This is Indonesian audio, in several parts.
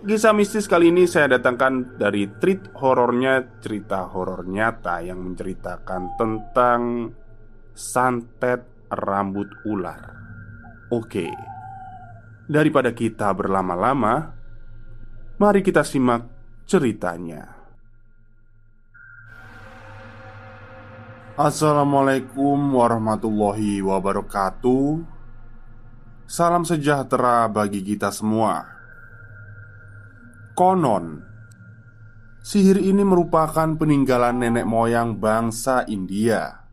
Kisah mistis kali ini saya datangkan dari treat horornya cerita horor nyata yang menceritakan tentang santet rambut ular. Oke, daripada kita berlama-lama, mari kita simak ceritanya. Assalamualaikum warahmatullahi wabarakatuh. Salam sejahtera bagi kita semua. Konon, sihir ini merupakan peninggalan nenek moyang bangsa India.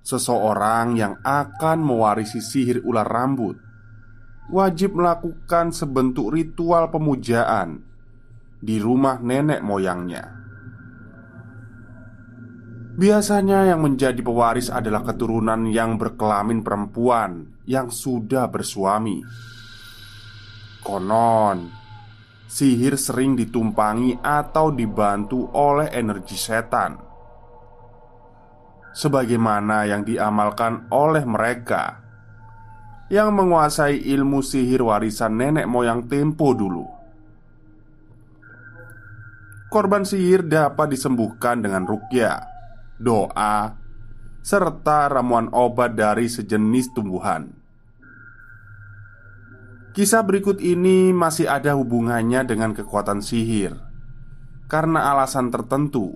Seseorang yang akan mewarisi sihir ular rambut wajib melakukan sebentuk ritual pemujaan di rumah nenek moyangnya. Biasanya yang menjadi pewaris adalah keturunan yang berkelamin perempuan yang sudah bersuami. Konon, sihir sering ditumpangi atau dibantu oleh energi setan, sebagaimana yang diamalkan oleh mereka yang menguasai ilmu sihir warisan nenek moyang tempo dulu. Korban sihir dapat disembuhkan dengan rukyah, doa, serta ramuan obat dari sejenis tumbuhan. Kisah berikut ini masih ada hubungannya dengan kekuatan sihir. Karena alasan tertentu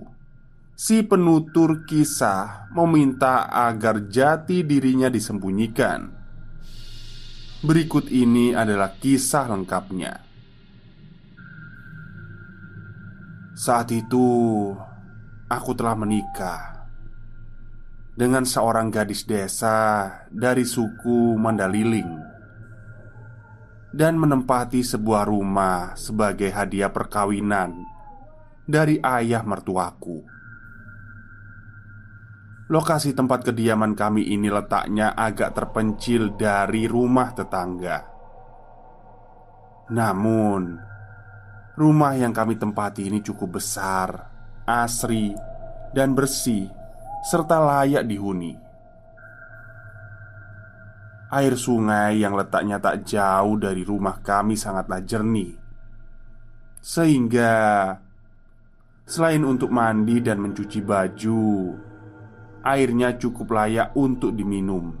Si penutur kisah meminta agar jati dirinya disembunyikan. Berikut ini adalah kisah lengkapnya. Saat itu Aku telah menikah Dengan seorang gadis desa Dari suku Mandaliling dan menempati sebuah rumah sebagai hadiah perkawinan dari ayah mertuaku. Lokasi tempat kediaman kami ini letaknya agak terpencil dari rumah tetangga. Namun, rumah yang kami tempati ini cukup besar, asri, dan bersih, serta layak dihuni. Air sungai yang letaknya tak jauh dari rumah kami sangatlah jernih. Sehingga Selain untuk mandi dan mencuci baju Airnya cukup layak untuk diminum.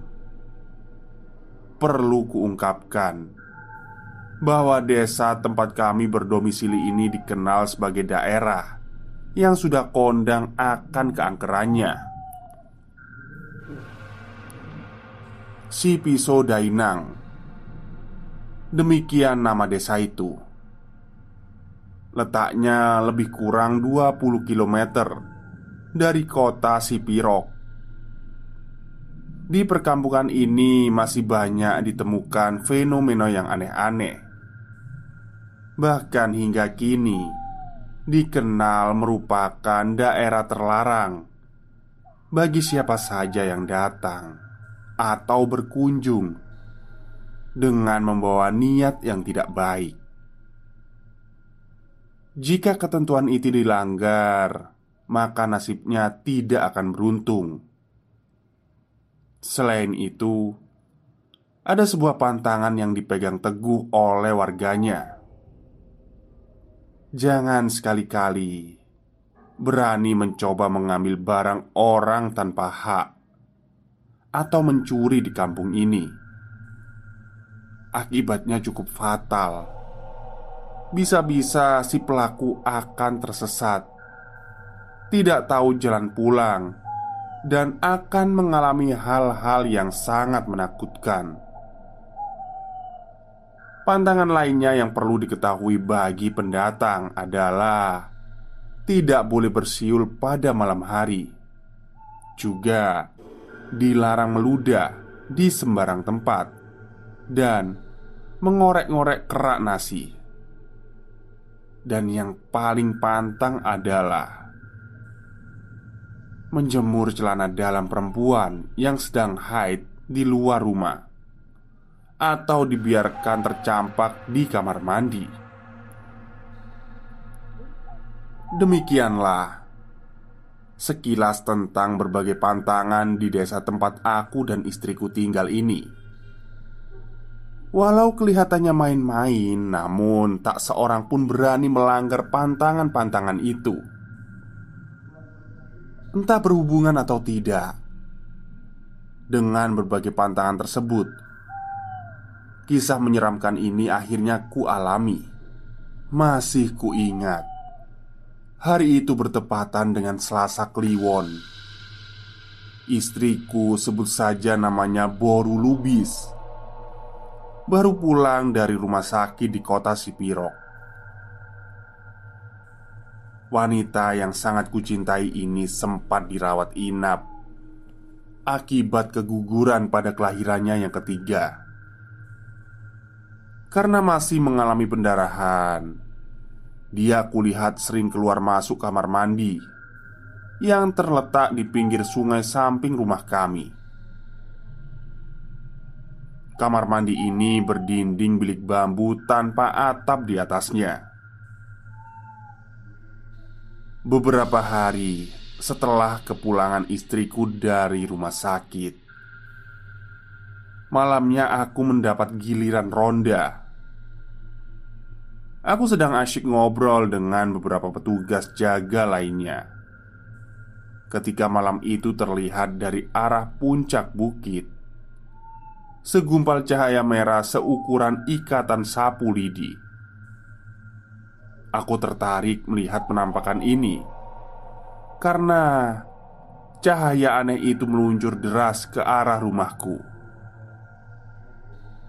Perlu kuungkapkan Bahwa desa tempat kami berdomisili ini dikenal sebagai daerah Yang sudah kondang akan keangkerannya Si Piso Dainang. Demikian nama desa itu. Letaknya lebih kurang 20 km Dari kota Sipirok. Di perkampungan ini masih banyak ditemukan fenomena yang aneh-aneh. Bahkan hingga kini Dikenal merupakan daerah terlarang Bagi siapa saja yang datang atau berkunjung dengan membawa niat yang tidak baik. Jika ketentuan itu dilanggar, maka nasibnya tidak akan beruntung. Selain itu, ada sebuah pantangan yang dipegang teguh oleh warganya. Jangan sekali-kali berani mencoba mengambil barang orang tanpa hak atau mencuri di kampung ini. Akibatnya cukup fatal. Bisa-bisa si pelaku akan tersesat, tidak tahu jalan pulang, dan akan mengalami hal-hal yang sangat menakutkan. Pantangan lainnya yang perlu diketahui bagi pendatang adalah tidak boleh bersiul pada malam hari. Juga dilarang meludah di sembarang tempat dan mengorek-ngorek kerak nasi. Dan yang paling pantang adalah menjemur celana dalam perempuan yang sedang haid di luar rumah atau dibiarkan tercampak di kamar mandi. Demikianlah sekilas tentang berbagai pantangan di desa tempat aku dan istriku tinggal ini. Walau kelihatannya main-main, namun tak seorang pun berani melanggar pantangan-pantangan itu. Entah berhubungan atau tidak dengan berbagai pantangan tersebut, kisah menyeramkan ini akhirnya ku alami. Masih ku ingat Hari itu bertepatan dengan Selasa Kliwon. Istriku sebut saja namanya Boru Lubis. Baru pulang dari rumah sakit di kota Sipirok. Wanita yang sangat kucintai ini sempat dirawat inap akibat keguguran pada kelahirannya yang ketiga. Karena masih mengalami pendarahan, dia kulihat sering keluar masuk kamar mandi Yang terletak di pinggir sungai samping rumah kami. Kamar mandi ini berdinding bilik bambu tanpa atap di atasnya. Beberapa hari setelah kepulangan istriku dari rumah sakit Malamnya aku mendapat giliran ronda Aku sedang asyik ngobrol dengan beberapa petugas jaga lainnya. Ketika malam itu terlihat dari arah puncak bukit, segumpal cahaya merah seukuran ikatan sapu lidi. Aku tertarik melihat penampakan ini karena cahaya aneh itu meluncur deras ke arah rumahku.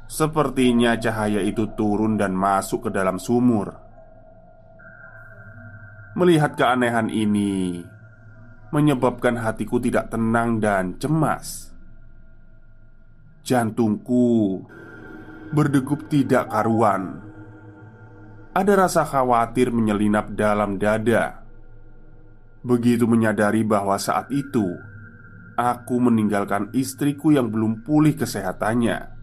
Sepertinya cahaya itu turun dan masuk ke dalam sumur. Melihat keanehan ini menyebabkan hatiku tidak tenang dan cemas. Jantungku berdegup tidak karuan. Ada rasa khawatir menyelinap dalam dada. Begitu menyadari bahwa saat itu aku meninggalkan istriku yang belum pulih kesehatannya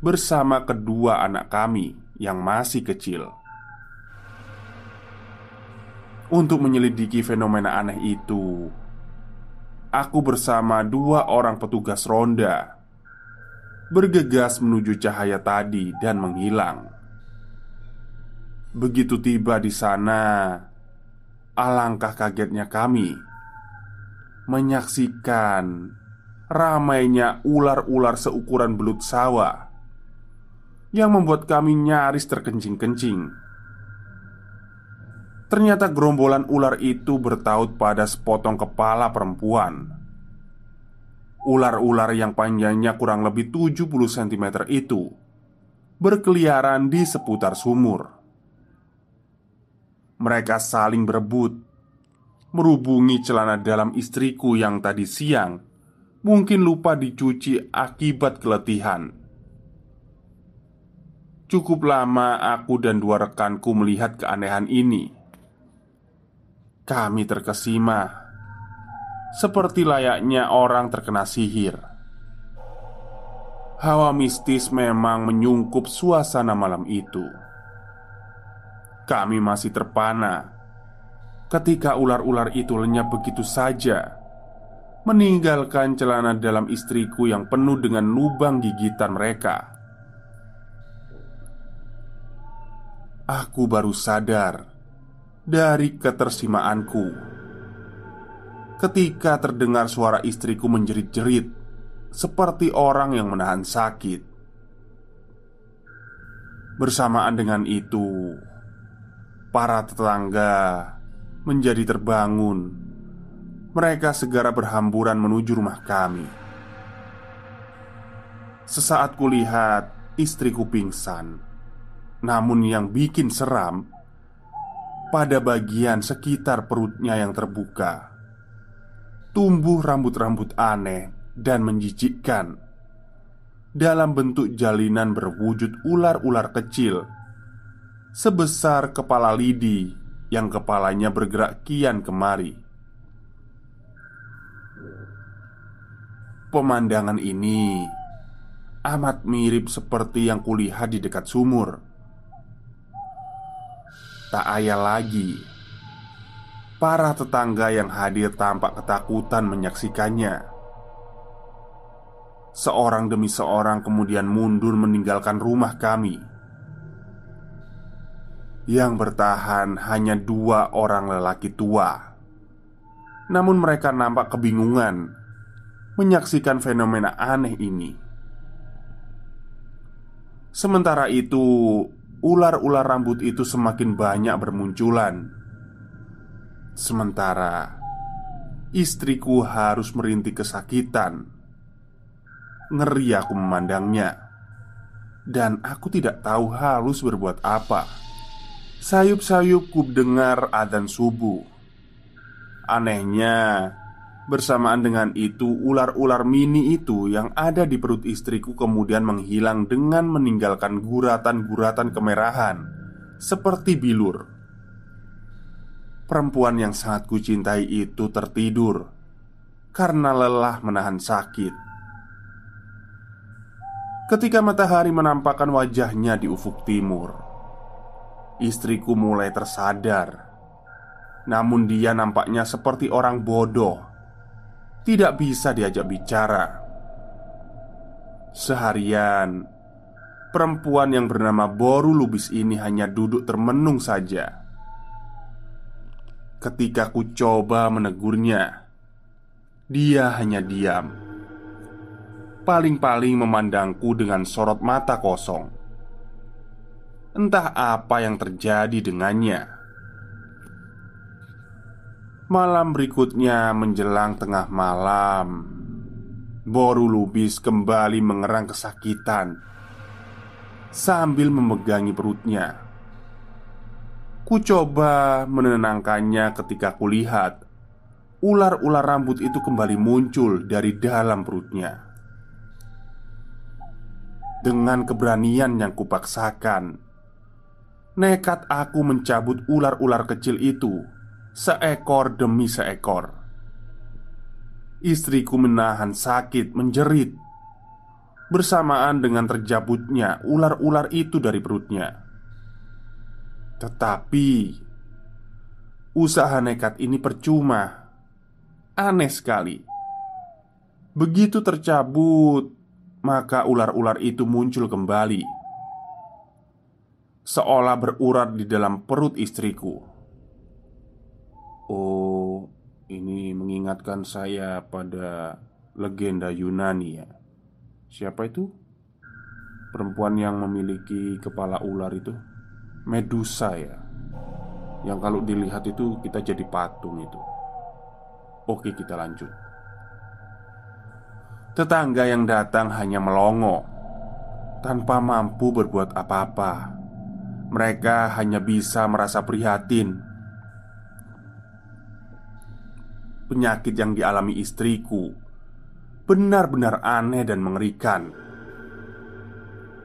bersama kedua anak kami yang masih kecil. Untuk menyelidiki fenomena aneh itu, aku bersama dua orang petugas ronda bergegas menuju cahaya tadi dan menghilang. Begitu tiba di sana, alangkah kagetnya kami menyaksikan ramainya ular-ular seukuran belut sawah yang membuat kami nyaris terkencing-kencing. Ternyata gerombolan ular itu bertaut pada sepotong kepala perempuan. Ular-ular yang panjangnya kurang lebih 70 cm itu berkeliaran di seputar sumur. Mereka saling berebut, merubungi celana dalam istriku yang tadi siang mungkin lupa dicuci akibat keletihan. Cukup lama aku dan dua rekanku melihat keanehan ini. Kami terkesima, seperti layaknya orang terkena sihir. Hawa mistis memang menyungkup suasana malam itu. Kami masih terpana ketika ular-ular itu lenyap begitu saja, meninggalkan celana dalam istriku yang penuh dengan lubang gigitan mereka. Aku baru sadar dari ketersimaanku ketika terdengar suara istriku menjerit-jerit seperti orang yang menahan sakit. Bersamaan dengan itu, para tetangga menjadi terbangun. Mereka segera berhamburan menuju rumah kami. Sesaat kulihat istriku pingsan namun yang bikin seram Pada bagian sekitar perutnya yang terbuka Tumbuh rambut-rambut aneh dan menjijikkan Dalam bentuk jalinan berwujud ular-ular kecil sebesar kepala lidi yang kepalanya bergerak kian kemari. Pemandangan ini amat mirip seperti yang kulihat di dekat sumur. Tak ayal lagi, para tetangga yang hadir tampak ketakutan menyaksikannya. Seorang demi seorang kemudian mundur meninggalkan rumah kami yang bertahan hanya dua orang lelaki tua. Namun, mereka nampak kebingungan menyaksikan fenomena aneh ini. Sementara itu, ular-ular rambut itu semakin banyak bermunculan. Sementara istriku harus merintih kesakitan. Ngeri aku memandangnya, dan aku tidak tahu harus berbuat apa. Sayup-sayup ku dengar adzan subuh Anehnya Bersamaan dengan itu ular-ular mini itu yang ada di perut istriku kemudian menghilang dengan meninggalkan guratan-guratan kemerahan Seperti bilur. Perempuan yang sangat kucintai itu tertidur Karena lelah menahan sakit. Ketika matahari menampakkan wajahnya di ufuk timur Istriku mulai tersadar. Namun dia nampaknya seperti orang bodoh Tidak bisa diajak bicara. Seharian Perempuan yang bernama Boru Lubis ini hanya duduk termenung saja. Ketika ku coba menegurnya Dia hanya diam. Paling-paling memandangku dengan sorot mata kosong. Entah apa yang terjadi dengannya. Malam berikutnya menjelang tengah malam, Boru Lubis kembali mengerang kesakitan sambil memegangi perutnya. Ku coba menenangkannya ketika kulihat ular-ular rambut itu kembali muncul dari dalam perutnya. Dengan keberanian yang kupaksakan, Nekat aku mencabut ular-ular kecil itu Seekor demi seekor. Istriku menahan sakit menjerit. Bersamaan dengan terjabutnya ular-ular itu dari perutnya. Tetapi Usaha nekat ini percuma. Aneh sekali. Begitu tercabut Maka ular-ular itu muncul kembali. Seolah berurat di dalam perut istriku. Oh, ini mengingatkan saya pada legenda Yunani ya. Siapa itu? Perempuan yang memiliki kepala ular itu Medusa ya Yang kalau dilihat itu kita jadi patung itu Oke kita lanjut Tetangga yang datang hanya melongo Tanpa mampu berbuat apa-apa mereka hanya bisa merasa prihatin. Penyakit yang dialami istriku benar-benar aneh dan mengerikan.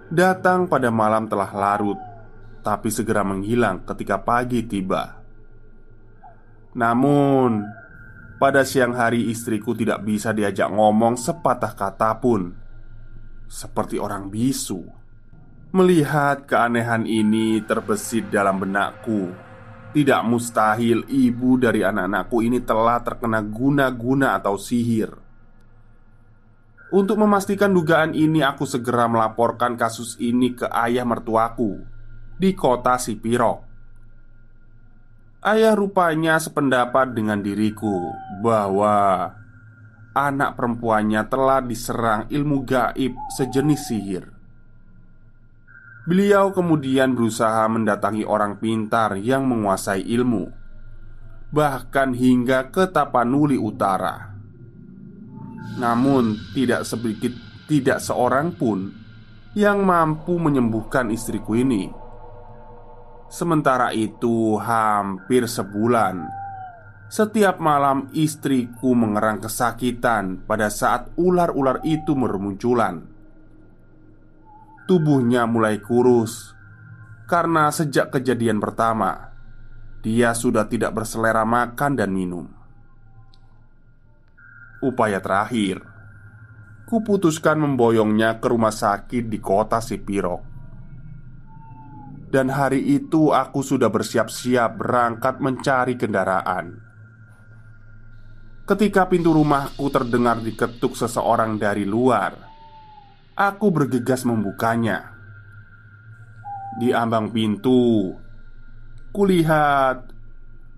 Datang pada malam telah larut, tapi segera menghilang ketika pagi tiba. Namun, pada siang hari istriku tidak bisa diajak ngomong sepatah kata pun, seperti orang bisu. Melihat keanehan ini terbesit dalam benakku Tidak mustahil ibu dari anak-anakku ini telah terkena guna-guna atau sihir Untuk memastikan dugaan ini aku segera melaporkan kasus ini ke ayah mertuaku Di kota Sipirok Ayah rupanya sependapat dengan diriku bahwa anak perempuannya telah diserang ilmu gaib sejenis sihir. Beliau kemudian berusaha mendatangi orang pintar yang menguasai ilmu, bahkan hingga ke Tapanuli Utara. Namun, tidak sedikit, tidak seorang pun yang mampu menyembuhkan istriku ini. Sementara itu, hampir sebulan setiap malam istriku mengerang kesakitan pada saat ular-ular itu bermunculan tubuhnya mulai kurus, karena sejak kejadian pertama dia sudah tidak berselera makan dan minum. Upaya terakhir, kuputuskan memboyongnya ke rumah sakit di kota Sipirok. Dan hari itu aku sudah bersiap-siap berangkat mencari kendaraan. Ketika pintu rumahku terdengar diketuk seseorang dari luar, aku bergegas membukanya. Di ambang pintu, kulihat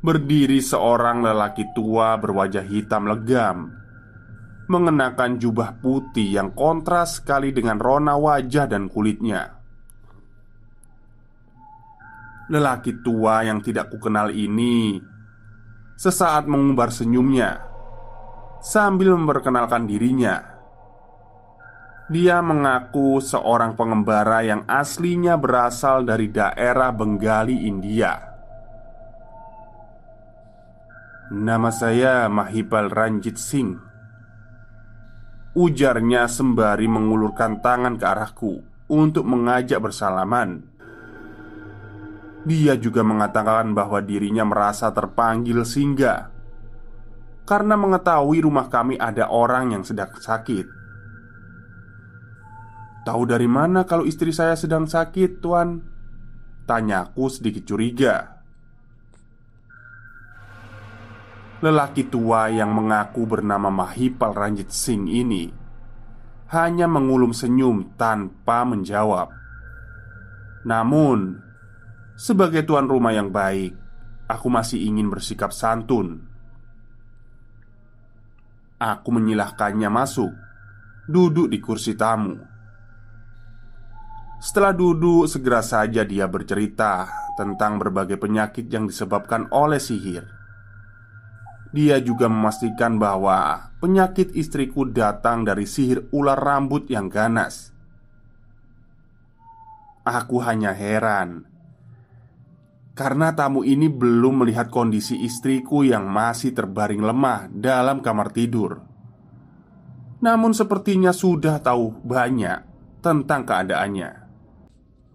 berdiri seorang lelaki tua berwajah hitam legam mengenakan jubah putih yang kontras sekali dengan rona wajah dan kulitnya. Lelaki tua yang tidak kukenal ini sesaat mengumbar senyumnya sambil memperkenalkan dirinya. Dia mengaku seorang pengembara yang aslinya berasal dari daerah Bengali, India. Nama saya Mahipal Ranjit Singh. Ujarnya sembari mengulurkan tangan ke arahku Untuk mengajak bersalaman. Dia juga mengatakan bahwa dirinya merasa terpanggil singgah Karena mengetahui rumah kami ada orang yang sedang sakit Tahu dari mana kalau istri saya sedang sakit, Tuan? Tanyaku sedikit curiga. Lelaki tua yang mengaku bernama Mahipal Ranjit Singh ini Hanya mengulum senyum tanpa menjawab. Namun Sebagai tuan rumah yang baik Aku masih ingin bersikap santun. Aku menyilahkannya masuk Duduk di kursi tamu Setelah duduk segera saja dia bercerita Tentang berbagai penyakit yang disebabkan oleh sihir dia juga memastikan bahwa penyakit istriku datang dari sihir ular rambut yang ganas. Aku hanya heran karena tamu ini belum melihat kondisi istriku yang masih terbaring lemah dalam kamar tidur. Namun, sepertinya sudah tahu banyak tentang keadaannya.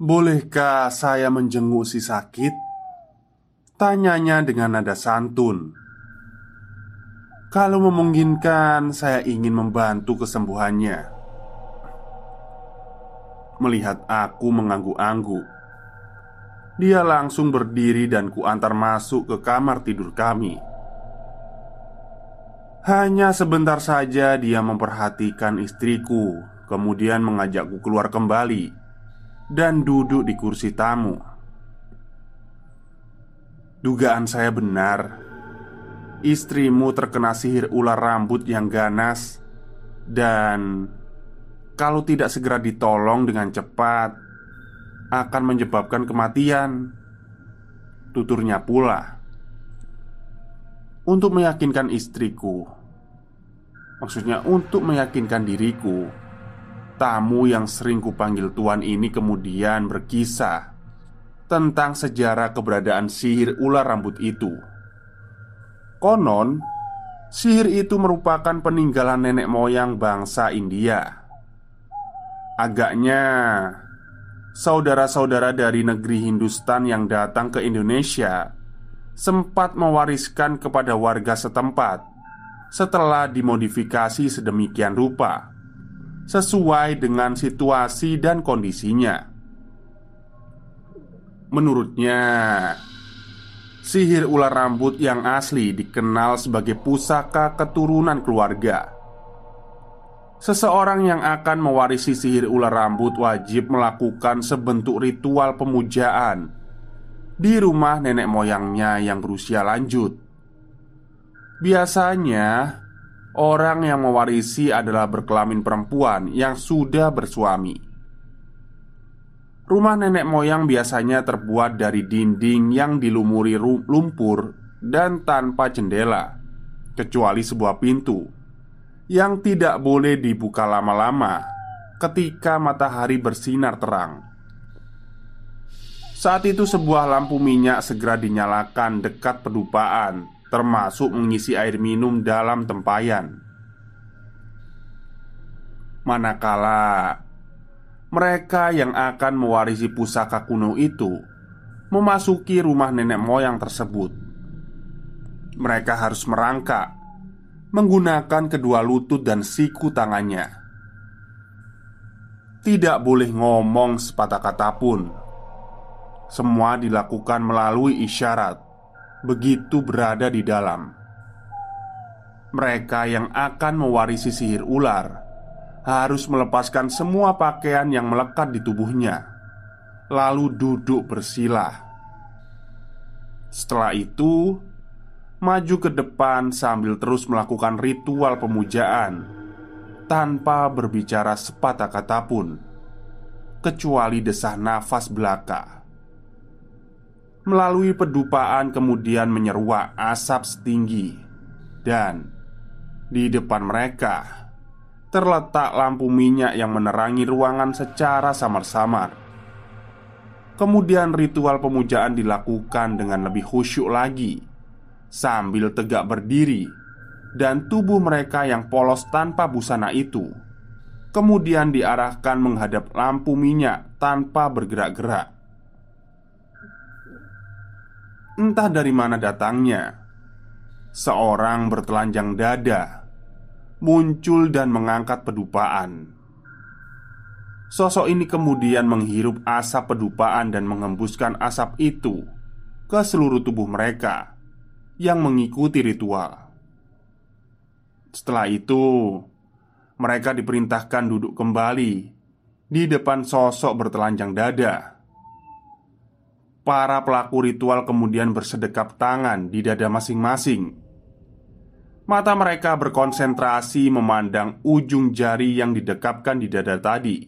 Bolehkah saya menjenguk si sakit? Tanyanya dengan nada santun kalau memungkinkan, saya ingin membantu kesembuhannya. Melihat aku mengangguk-angguk, dia langsung berdiri dan kuantar masuk ke kamar tidur kami. Hanya sebentar saja dia memperhatikan istriku, kemudian mengajakku keluar kembali dan duduk di kursi tamu. Dugaan saya benar istrimu terkena sihir ular rambut yang ganas, dan kalau tidak segera ditolong dengan cepat, akan menyebabkan kematian. Tuturnya pula untuk meyakinkan istriku, maksudnya untuk meyakinkan diriku. Tamu yang sering kupanggil tuan ini kemudian berkisah tentang sejarah keberadaan sihir ular rambut itu. Konon, sihir itu merupakan peninggalan nenek moyang bangsa India. Agaknya, saudara-saudara dari negeri Hindustan yang datang ke Indonesia sempat mewariskan kepada warga setempat setelah dimodifikasi sedemikian rupa sesuai dengan situasi dan kondisinya. Menurutnya, Sihir ular rambut yang asli dikenal sebagai pusaka keturunan keluarga. Seseorang yang akan mewarisi sihir ular rambut wajib melakukan sebentuk ritual pemujaan di rumah nenek moyangnya yang berusia lanjut. Biasanya, orang yang mewarisi adalah berkelamin perempuan yang sudah bersuami. Rumah nenek moyang biasanya terbuat dari dinding yang dilumuri lumpur dan tanpa jendela, kecuali sebuah pintu yang tidak boleh dibuka lama-lama ketika matahari bersinar terang. Saat itu, sebuah lampu minyak segera dinyalakan dekat pedupaan, termasuk mengisi air minum dalam tempayan. Manakala mereka yang akan mewarisi pusaka kuno itu memasuki rumah nenek moyang tersebut. Mereka harus merangkak menggunakan kedua lutut dan siku tangannya. Tidak boleh ngomong sepatah kata pun. Semua dilakukan melalui isyarat. Begitu berada di dalam, mereka yang akan mewarisi sihir ular harus melepaskan semua pakaian yang melekat di tubuhnya lalu duduk bersila. Setelah itu, maju ke depan sambil terus melakukan ritual pemujaan tanpa berbicara sepatah kata pun, kecuali desah nafas belaka. Melalui pedupaan, kemudian menyeruak asap setinggi, dan di depan mereka terletak lampu minyak yang menerangi ruangan secara samar-samar. Kemudian ritual pemujaan dilakukan dengan lebih khusyuk lagi Sambil tegak berdiri Dan tubuh mereka yang polos tanpa busana itu Kemudian diarahkan menghadap lampu minyak tanpa bergerak-gerak Entah dari mana datangnya Seorang bertelanjang dada Muncul dan mengangkat pedupaan Sosok ini kemudian menghirup asap pedupaan dan mengembuskan asap itu ke seluruh tubuh mereka yang mengikuti ritual. Setelah itu, mereka diperintahkan duduk kembali di depan sosok bertelanjang dada. Para pelaku ritual kemudian bersedekap tangan di dada masing-masing. Mata mereka berkonsentrasi memandang ujung jari yang didekapkan di dada tadi.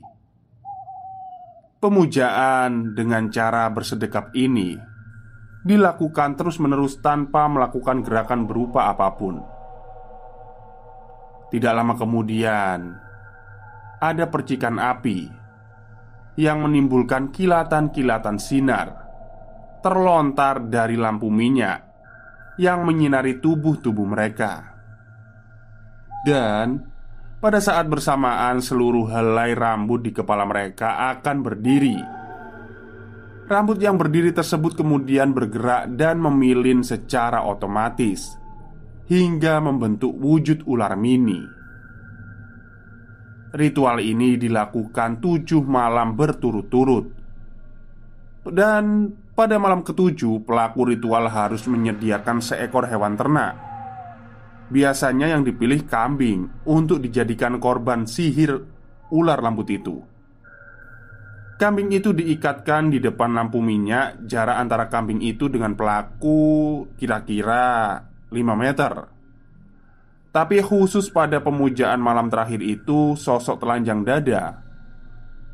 Pemujaan dengan cara bersedekap ini dilakukan terus-menerus tanpa melakukan gerakan berupa apa pun. Tidak lama kemudian, ada percikan api yang menimbulkan kilatan-kilatan sinar terlontar dari lampu minyak yang menyinari tubuh-tubuh mereka, dan pada saat bersamaan, seluruh helai rambut di kepala mereka akan berdiri. Rambut yang berdiri tersebut kemudian bergerak dan memilin secara otomatis hingga membentuk wujud ular mini. Ritual ini dilakukan tujuh malam berturut-turut, dan pada malam ketujuh, pelaku ritual harus menyediakan seekor hewan ternak Biasanya yang dipilih kambing untuk dijadikan korban sihir ular rambut itu. Kambing itu diikatkan di depan lampu minyak. Jarak antara kambing itu dengan pelaku kira-kira 5 meter. Tapi khusus pada pemujaan malam terakhir itu, sosok telanjang dada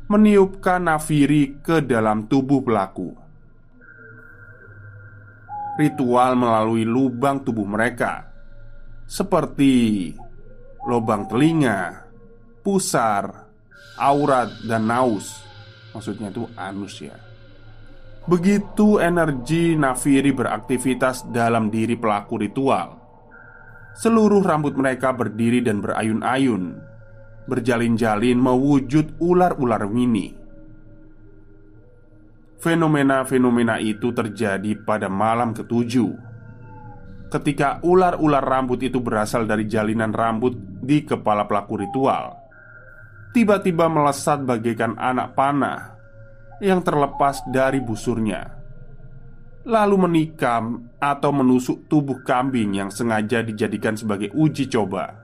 meniupkan nafiri ke dalam tubuh pelaku. Ritual melalui lubang tubuh mereka seperti lubang telinga, pusar, aurat, dan naus. Maksudnya itu anus ya. Begitu energi nafiri beraktivitas dalam diri pelaku ritual, seluruh rambut mereka berdiri dan berayun-ayun, berjalin-jalin mewujud ular-ular mini. Fenomena-fenomena itu terjadi pada malam ketujuh ketika ular-ular rambut itu berasal dari jalinan rambut di kepala pelaku ritual, tiba-tiba melesat bagaikan anak panah yang terlepas dari busurnya, lalu menikam atau menusuk tubuh kambing yang sengaja dijadikan sebagai uji coba.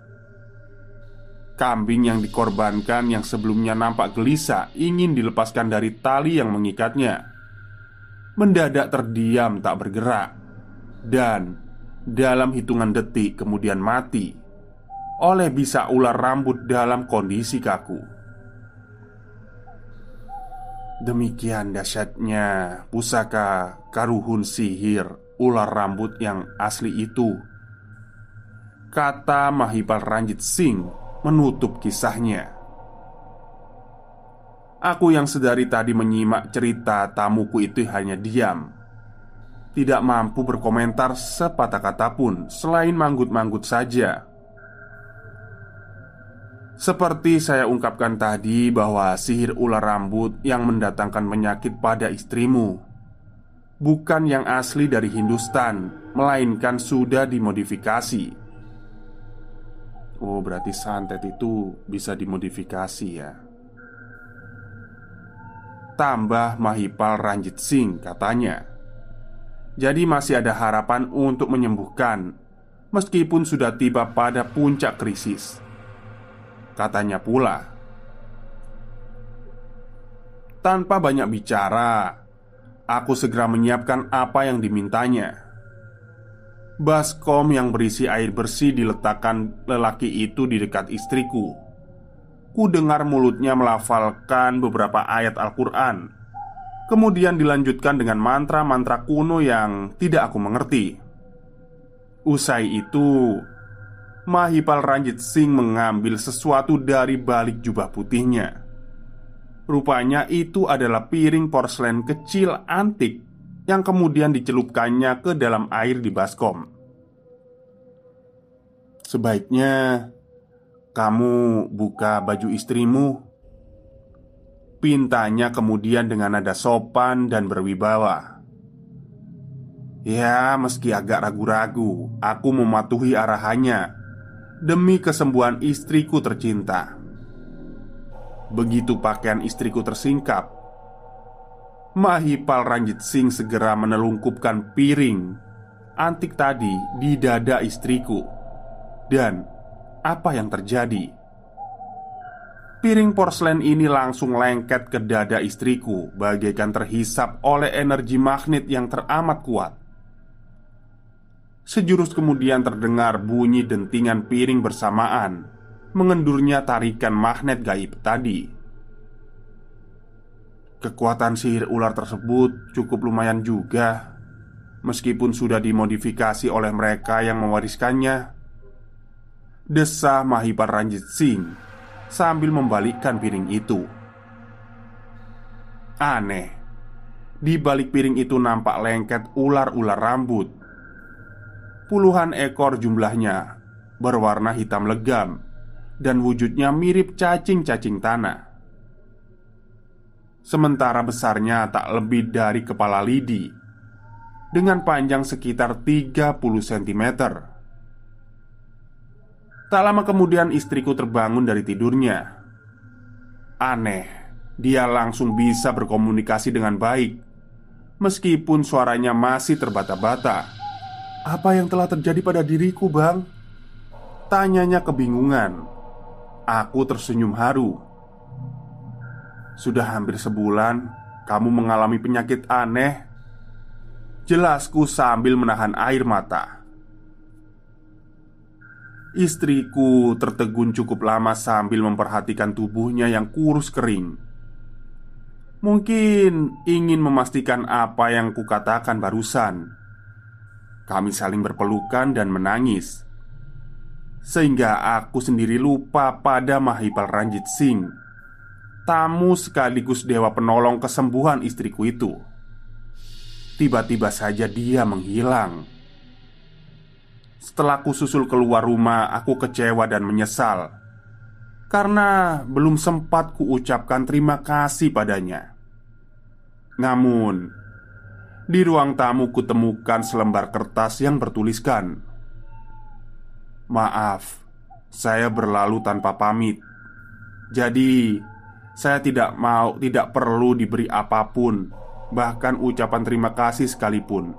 Kambing yang dikorbankan yang sebelumnya nampak gelisah ingin dilepaskan dari tali yang mengikatnya Mendadak terdiam tak bergerak Dan dalam hitungan detik kemudian mati oleh bisa ular rambut dalam kondisi kaku. Demikian dahsyatnya pusaka karuhun sihir ular rambut yang asli itu. Kata Mahipal Ranjit Singh menutup kisahnya. Aku yang sedari tadi menyimak cerita tamuku itu hanya diam tidak mampu berkomentar sepatah kata pun selain manggut-manggut saja. Seperti saya ungkapkan tadi bahwa sihir ular rambut yang mendatangkan penyakit pada istrimu bukan yang asli dari Hindustan, melainkan sudah dimodifikasi. Oh, berarti santet itu bisa dimodifikasi ya. Tambah Mahipal Ranjit Singh katanya. Jadi masih ada harapan untuk menyembuhkan meskipun sudah tiba pada puncak krisis. Katanya pula. Tanpa banyak bicara, Aku segera menyiapkan apa yang dimintanya. Baskom yang berisi air bersih diletakkan lelaki itu di dekat istriku. Ku dengar mulutnya melafalkan beberapa ayat Al-Quran. Kemudian dilanjutkan dengan mantra-mantra kuno yang tidak aku mengerti. Usai itu Mahipal Ranjit Singh mengambil sesuatu dari balik jubah putihnya. Rupanya itu adalah piring porselen kecil antik yang kemudian dicelupkannya ke dalam air di baskom. Sebaiknya kamu buka baju istrimu. Pintanya kemudian dengan nada sopan dan berwibawa. Ya, meski agak ragu-ragu, aku mematuhi arahannya demi kesembuhan istriku tercinta. Begitu pakaian istriku tersingkap Mahipal Ranjit Singh segera menelungkupkan piring Antik tadi di dada istriku Dan apa yang terjadi? Piring porselen ini langsung lengket ke dada istriku Bagaikan terhisap oleh energi magnet yang teramat kuat Sejurus kemudian terdengar bunyi dentingan piring bersamaan mengendurnya tarikan magnet gaib tadi. Kekuatan sihir ular tersebut cukup lumayan juga, meskipun sudah dimodifikasi oleh mereka yang mewariskannya. Desah Mahipar Ranjit Singh sambil membalikkan piring itu. Aneh, di balik piring itu nampak lengket ular-ular rambut. Puluhan ekor jumlahnya, berwarna hitam legam dan wujudnya mirip cacing-cacing tanah. Sementara besarnya tak lebih dari kepala lidi dengan panjang sekitar 30 cm. Tak lama kemudian istriku terbangun dari tidurnya. Aneh, dia langsung bisa berkomunikasi dengan baik Meskipun suaranya masih terbata-bata Apa yang telah terjadi pada diriku bang? Tanyanya kebingungan Aku tersenyum haru. Sudah hampir sebulan kamu mengalami penyakit aneh. Jelasku sambil menahan air mata. Istriku tertegun cukup lama sambil memperhatikan tubuhnya yang kurus kering. Mungkin ingin memastikan apa yang kukatakan barusan. Kami saling berpelukan dan menangis. Sehingga aku sendiri lupa pada Mahipal Ranjit Singh Tamu sekaligus dewa penolong kesembuhan istriku itu. Tiba-tiba saja dia menghilang. Setelah ku susul keluar rumah Aku kecewa dan menyesal. Karena belum sempat ku ucapkan terima kasih padanya. Namun Di ruang tamu kutemukan selembar kertas yang bertuliskan Maaf, saya berlalu tanpa pamit. Jadi, saya tidak mau, tidak perlu diberi apa pun, bahkan ucapan terima kasih sekalipun.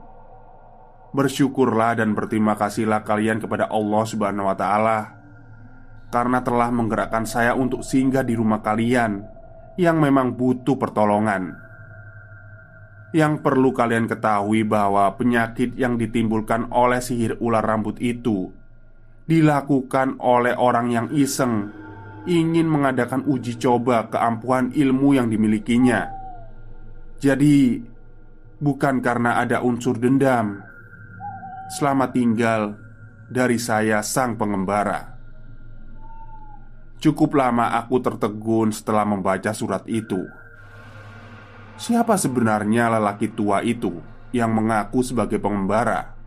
Bersyukurlah dan berterima kasihlah kalian kepada Allah Subhanahu wa Ta'ala karena telah menggerakkan saya untuk singgah di rumah kalian yang memang butuh pertolongan. Yang perlu kalian ketahui bahwa penyakit yang ditimbulkan oleh sihir ular rambut itu dilakukan oleh orang yang iseng ingin mengadakan uji coba keampuhan ilmu yang dimilikinya. Jadi, bukan karena ada unsur dendam. Selamat tinggal dari saya, sang pengembara. Cukup lama aku tertegun setelah membaca surat itu. Siapa sebenarnya lelaki tua itu yang mengaku sebagai pengembara?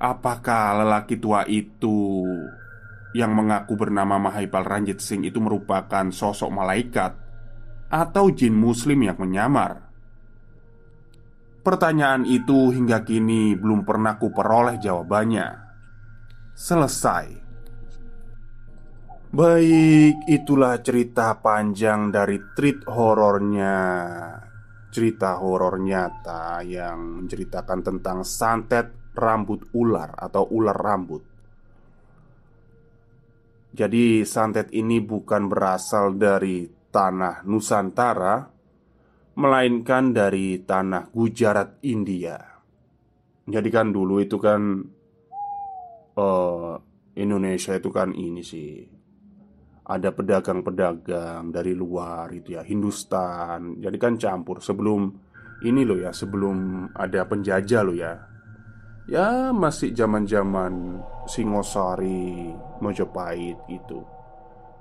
Apakah lelaki tua itu yang mengaku bernama Mahaipal Ranjit Singh itu merupakan sosok malaikat atau jin muslim yang menyamar? Pertanyaan itu hingga kini belum pernah kuperoleh jawabannya. Selesai. Baik, itulah cerita panjang dari treat horornya Cerita horor nyata yang menceritakan tentang santet rambut ular atau ular rambut Jadi santet ini bukan berasal dari tanah Nusantara Melainkan dari tanah Gujarat, India. Jadi kan dulu itu kan uh, Indonesia itu kan ini sih Ada pedagang-pedagang dari luar itu ya Hindustan. Jadi kan campur sebelum ini loh ya Sebelum ada penjajah loh ya Ya masih zaman-zaman Singosari Mojopahit gitu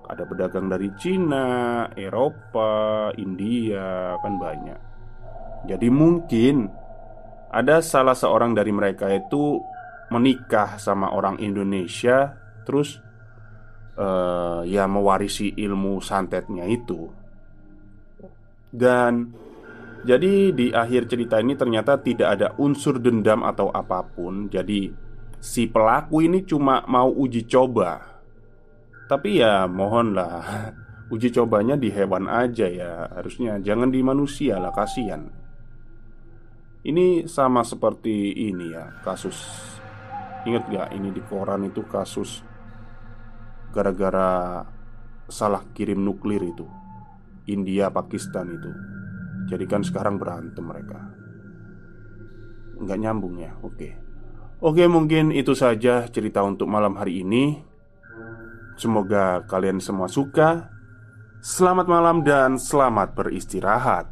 ada pedagang dari Cina, Eropa, India, kan banyak. Jadi mungkin ada salah seorang dari mereka itu menikah sama orang Indonesia, terus uh, ya mewarisi ilmu santetnya itu. Dan jadi di akhir cerita ini ternyata tidak ada unsur dendam atau apa pun. Jadi si pelaku ini cuma mau uji coba. Tapi ya mohonlah. Uji cobanya di hewan aja ya. Harusnya jangan di manusia lah kasihan. Ini sama seperti ini ya Kasus. Ingat gak ini di koran itu kasus Gara-gara Salah kirim nuklir itu. India Pakistan itu Jadi kan sekarang berantem mereka Nggak nyambung ya Oke Oke mungkin itu saja cerita untuk malam hari ini Semoga kalian semua suka. Selamat malam dan selamat beristirahat.